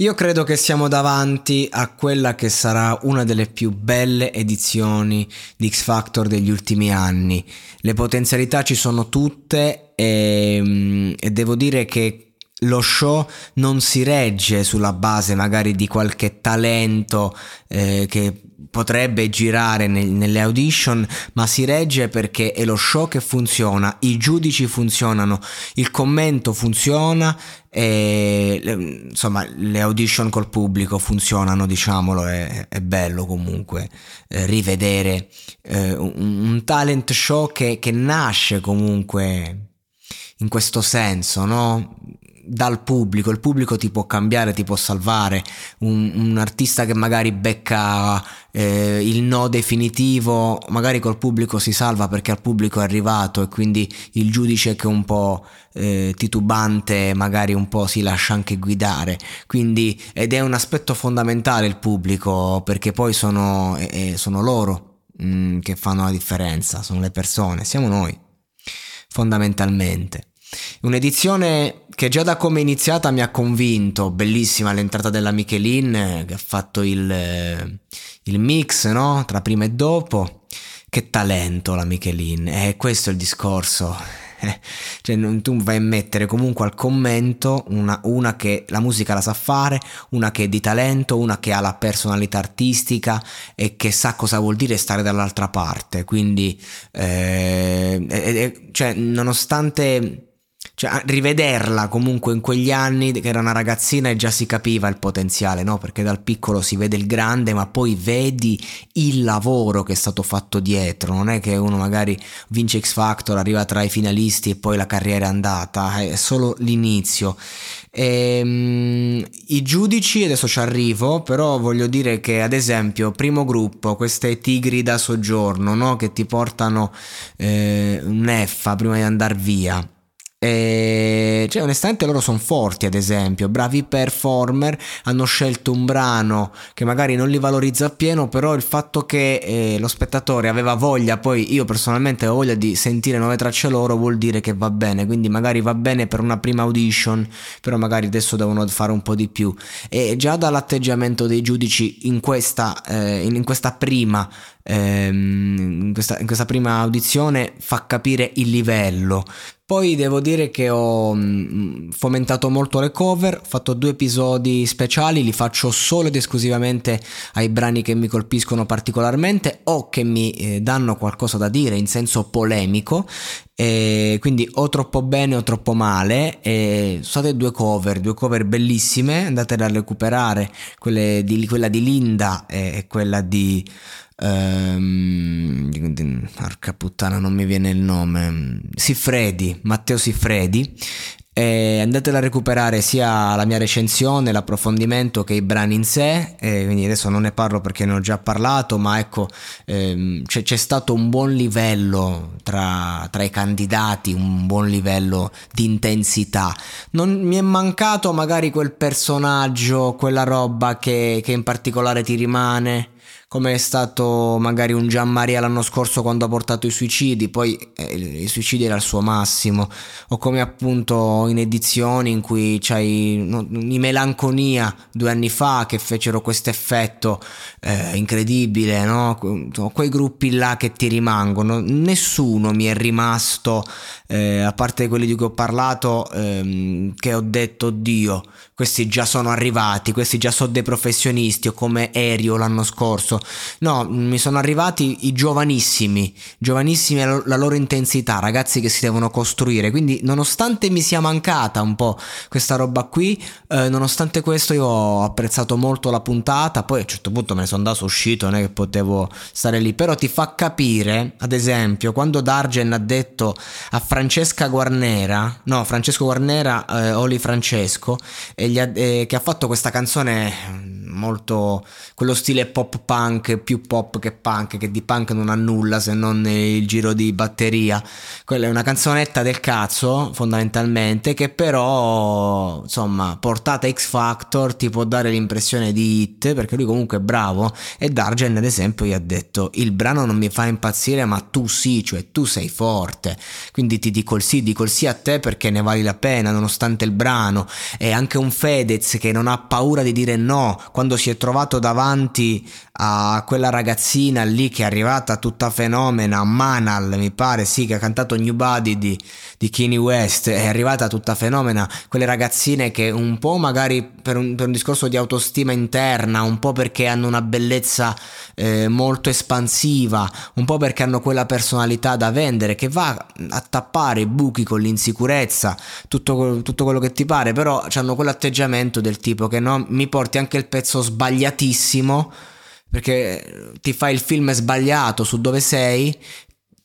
Io credo che siamo davanti a quella che sarà una delle più belle edizioni di X Factor degli ultimi anni. Le potenzialità ci sono tutte e, e devo dire che lo show non si regge sulla base magari di qualche talento eh, che potrebbe girare nel, nelle audition, ma si regge perché è lo show che funziona, i giudici funzionano, il commento funziona e insomma le audition col pubblico funzionano, diciamolo, è, è bello comunque eh, rivedere eh, un, un, talent show che, che nasce comunque in questo senso, no? Dal pubblico, il pubblico ti può cambiare, ti può salvare, un, un artista che magari becca eh, il no definitivo, magari col pubblico si salva perché al pubblico è arrivato e quindi il giudice che è un po' eh, titubante magari un po' si lascia anche guidare, quindi ed è un aspetto fondamentale il pubblico perché poi sono, eh, sono loro mh, mm, che fanno la differenza, sono le persone, siamo noi fondamentalmente. Un'edizione che già da come è iniziata mi ha convinto, bellissima l'entrata della Michelin che ha fatto il, il mix no? tra prima e dopo. Che talento la Michelin, eh, questo è il discorso. Eh, cioè, tu vai a mettere comunque al commento una, una, che la musica la sa fare, una che è di talento, una che ha la personalità artistica e che sa cosa vuol dire stare dall'altra parte. Quindi, eh, eh, cioè, nonostante cioè, rivederla comunque in quegli anni che era una ragazzina e già si capiva il potenziale, no? Perché dal piccolo si vede il grande, ma poi vedi il lavoro che è stato fatto dietro. Non è che uno magari vince X Factor, arriva tra i finalisti e poi la carriera è andata, è solo l'inizio. E, um, I giudici, adesso ci arrivo, però voglio dire che ad esempio, primo gruppo, queste tigri da soggiorno, no? Che ti portano eh, un'effa prima di andare via e cioè, onestamente loro sono forti, ad esempio, bravi performer, hanno scelto un brano che magari non li valorizza appieno, però il fatto che eh, lo spettatore aveva voglia, poi io personalmente avevo voglia di sentire nuove tracce loro, vuol dire che va bene, quindi magari va bene per una prima audition, però magari adesso devono fare un po' di più. E già dall'atteggiamento dei giudici in questa, eh, in questa prima ehm, in, questa, in questa prima audizione fa capire il livello. Poi devo dire che ho mm, fomentato molto le cover, ho fatto due episodi speciali, li faccio solo ed esclusivamente ai brani che mi colpiscono particolarmente o che mi eh, danno qualcosa da dire in senso polemico. E quindi o troppo bene o troppo male. E state due cover, due cover bellissime, andate a recuperare, di, quella di Linda e quella di ehm, porca puttana non mi viene il nome. Siffredi, Matteo Siffredi e andatela a recuperare sia la mia recensione, l'approfondimento che i brani in sé, e quindi adesso non ne parlo perché ne ho già parlato, ma ecco ehm, c'è, c'è, stato un buon livello tra, tra, i candidati, un buon livello di intensità. Non mi è mancato magari quel personaggio, quella roba che, che in particolare ti rimane come è stato magari un Gianmaria l'anno scorso quando ha portato i suicidi, poi eh, i suicidi era il suo massimo, o come appunto in edizioni in cui c'hai no, i Melanconia due anni fa che fecero questo effetto eh, incredibile, no? quei gruppi là che ti rimangono, nessuno mi è rimasto, eh, a parte quelli di cui ho parlato, ehm, che ho detto Dio, questi già sono arrivati, questi già sono dei professionisti, o come Erio l'anno scorso No, mi sono arrivati i giovanissimi, giovanissimi la loro intensità, ragazzi che si devono costruire. Quindi, nonostante mi sia mancata un po' questa roba qui, eh, nonostante questo, io ho apprezzato molto la puntata. Poi a un certo punto me ne sono andato uscito, non è che potevo stare lì. Però ti fa capire, ad esempio, quando Dargen ha detto a Francesca Guarnera, no, Francesco Guarnera, eh, Oli Francesco, ha, eh, che ha fatto questa canzone molto quello stile pop punk, più pop che punk, che di punk non ha nulla se non il giro di batteria. Quella è una canzonetta del cazzo, fondamentalmente, che però, insomma, portata X Factor ti può dare l'impressione di hit, perché lui comunque è bravo. E Dargen, ad esempio, gli ha detto: Il brano non mi fa impazzire, ma tu sì, cioè tu sei forte. Quindi ti dico il sì, dico il sì a te perché ne vali la pena, nonostante il brano. E anche un Fedez che non ha paura di dire no quando si è trovato davanti a quella ragazzina lì che è arrivata tutta fenomena, Manal mi pare, sì, che ha cantato New Body di, di Kanye West, è arrivata tutta fenomena, quelle ragazzine che un po' magari per un, per un discorso di autostima interna, un po' perché hanno una bellezza eh, molto espansiva, un po' perché hanno quella personalità da vendere che va a tappare i buchi con l'insicurezza, tutto, tutto quello che ti pare, però hanno quell'atteggiamento del tipo che no, mi porti anche il pezzo sbagliatissimo perché ti fai il film sbagliato su dove sei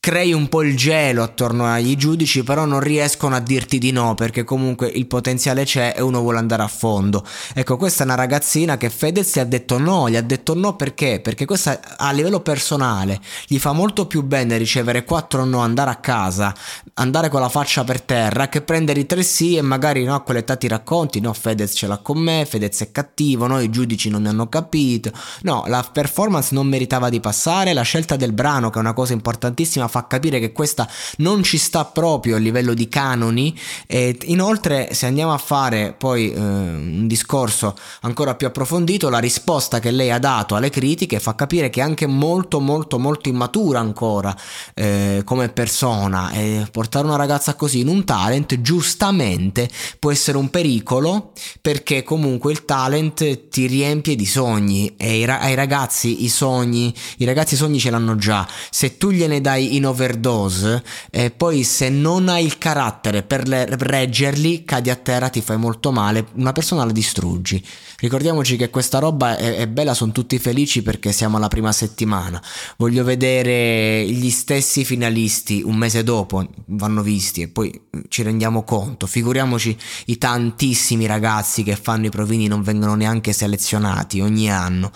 crei un po' il gelo attorno ai giudici, però non riescono a dirti di no perché comunque il potenziale c'è e uno vuole andare a fondo. Ecco, questa è una ragazzina che Fedez ha detto no, gli ha detto no perché? Perché questa a livello personale gli fa molto più bene ricevere quattro no, andare a casa, andare con la faccia per terra che prendere i tre sì e magari no, a quell'età ti racconti no, Fedez ce l'ha con me, Fedez è cattivo, no, i giudici non mi hanno capito. No, la performance non meritava di passare, la scelta del brano che è una cosa importantissima fa capire che questa non ci sta proprio a livello di canoni. E inoltre se andiamo a fare poi eh, un discorso ancora più approfondito la risposta che lei ha dato alle critiche fa capire che è anche molto molto molto immatura ancora eh, come persona. E portare una ragazza così in un talent giustamente può essere un pericolo perché comunque il talent ti riempie di sogni e ai ragazzi i sogni i ragazzi i sogni ce l'hanno già. Se tu gliene dai in overdose e poi se non hai il carattere per reggerli cadi a terra, ti fai molto male, una persona la distruggi. Ricordiamoci che questa roba è, è bella, sono tutti felici perché siamo alla prima settimana. Voglio vedere gli stessi finalisti un mese dopo, vanno visti e poi ci rendiamo conto. Figuriamoci i tantissimi ragazzi che fanno i provini non vengono neanche selezionati ogni anno.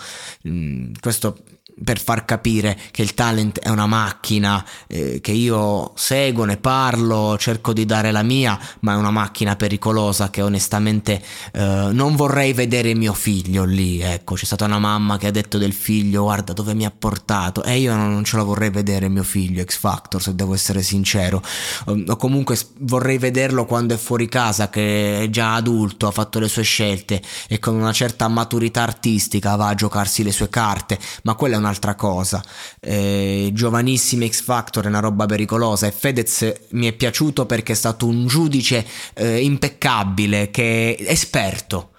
Mm, questo per far capire che il talent è una macchina eh, che io seguo, ne parlo, cerco di dare la mia, ma è una macchina pericolosa che onestamente eh, non vorrei vedere mio figlio lì. Ecco, c'è stata una mamma che ha detto del figlio guarda dove mi ha portato e io non, ce la vorrei vedere mio figlio X Factor se devo essere sincero. O comunque vorrei vederlo quando è fuori casa che è già adulto, ha fatto le sue scelte e con una certa maturità artistica va a giocarsi le sue carte, ma quella è una un'altra cosa. Eh, giovanissimi X Factor è una roba pericolosa e Fedez mi è piaciuto perché è stato un giudice eh, impeccabile, che è esperto.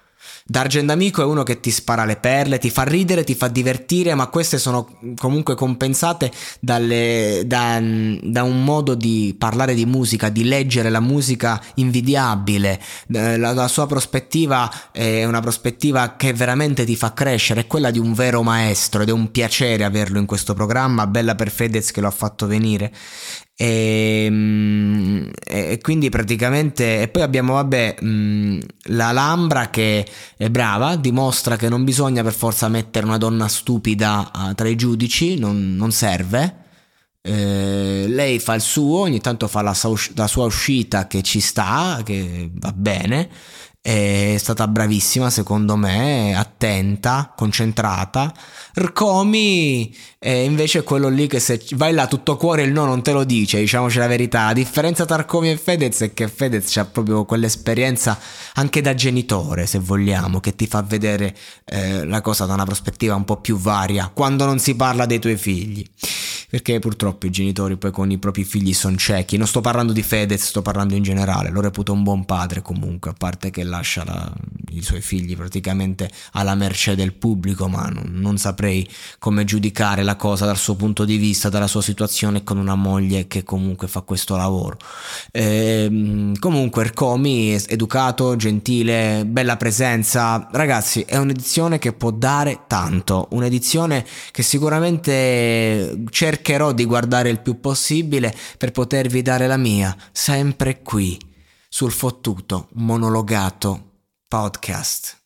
D'Argent Amico è uno che ti spara le perle, ti fa ridere, ti fa divertire, ma queste sono comunque compensate dalle, da, da, un modo di parlare di musica, di leggere la musica invidiabile. La, la, sua prospettiva è una prospettiva che veramente ti fa crescere, è quella di un vero maestro ed è un piacere averlo in questo programma. Bella per Fedez che lo ha fatto venire. E, ehm, e, quindi praticamente e poi abbiamo vabbè la Lambra che è brava dimostra che non bisogna per forza mettere una donna stupida uh, tra i giudici non, non serve. Eh, lei fa il suo ogni tanto fa la sua uscita che ci sta che va bene è stata bravissima secondo me, attenta, concentrata. Rcomi è invece quello lì che se vai là tutto cuore il no non te lo dice, diciamoci la verità. La differenza tra Rcomi e Fedez è che Fedez ha proprio quell'esperienza anche da genitore, se vogliamo, che ti fa vedere eh, la cosa da una prospettiva un po' più varia quando non si parla dei tuoi figli. Perché purtroppo i genitori poi con i propri figli sono ciechi. Non sto parlando di Fedez, sto parlando in generale. Lo reputo un buon padre comunque, a parte che lascia la, i suoi figli praticamente alla mercé del pubblico, ma non, non saprei come giudicare la cosa dal suo punto di vista, dalla sua situazione con una moglie che comunque fa questo lavoro. Ehm, comunque Ercomi educato, gentile, bella presenza. Ragazzi, è un'edizione che può dare tanto, un'edizione che sicuramente cercherò di guardare il più possibile per potervi dare la mia, sempre qui, sul fottuto, monologato podcast.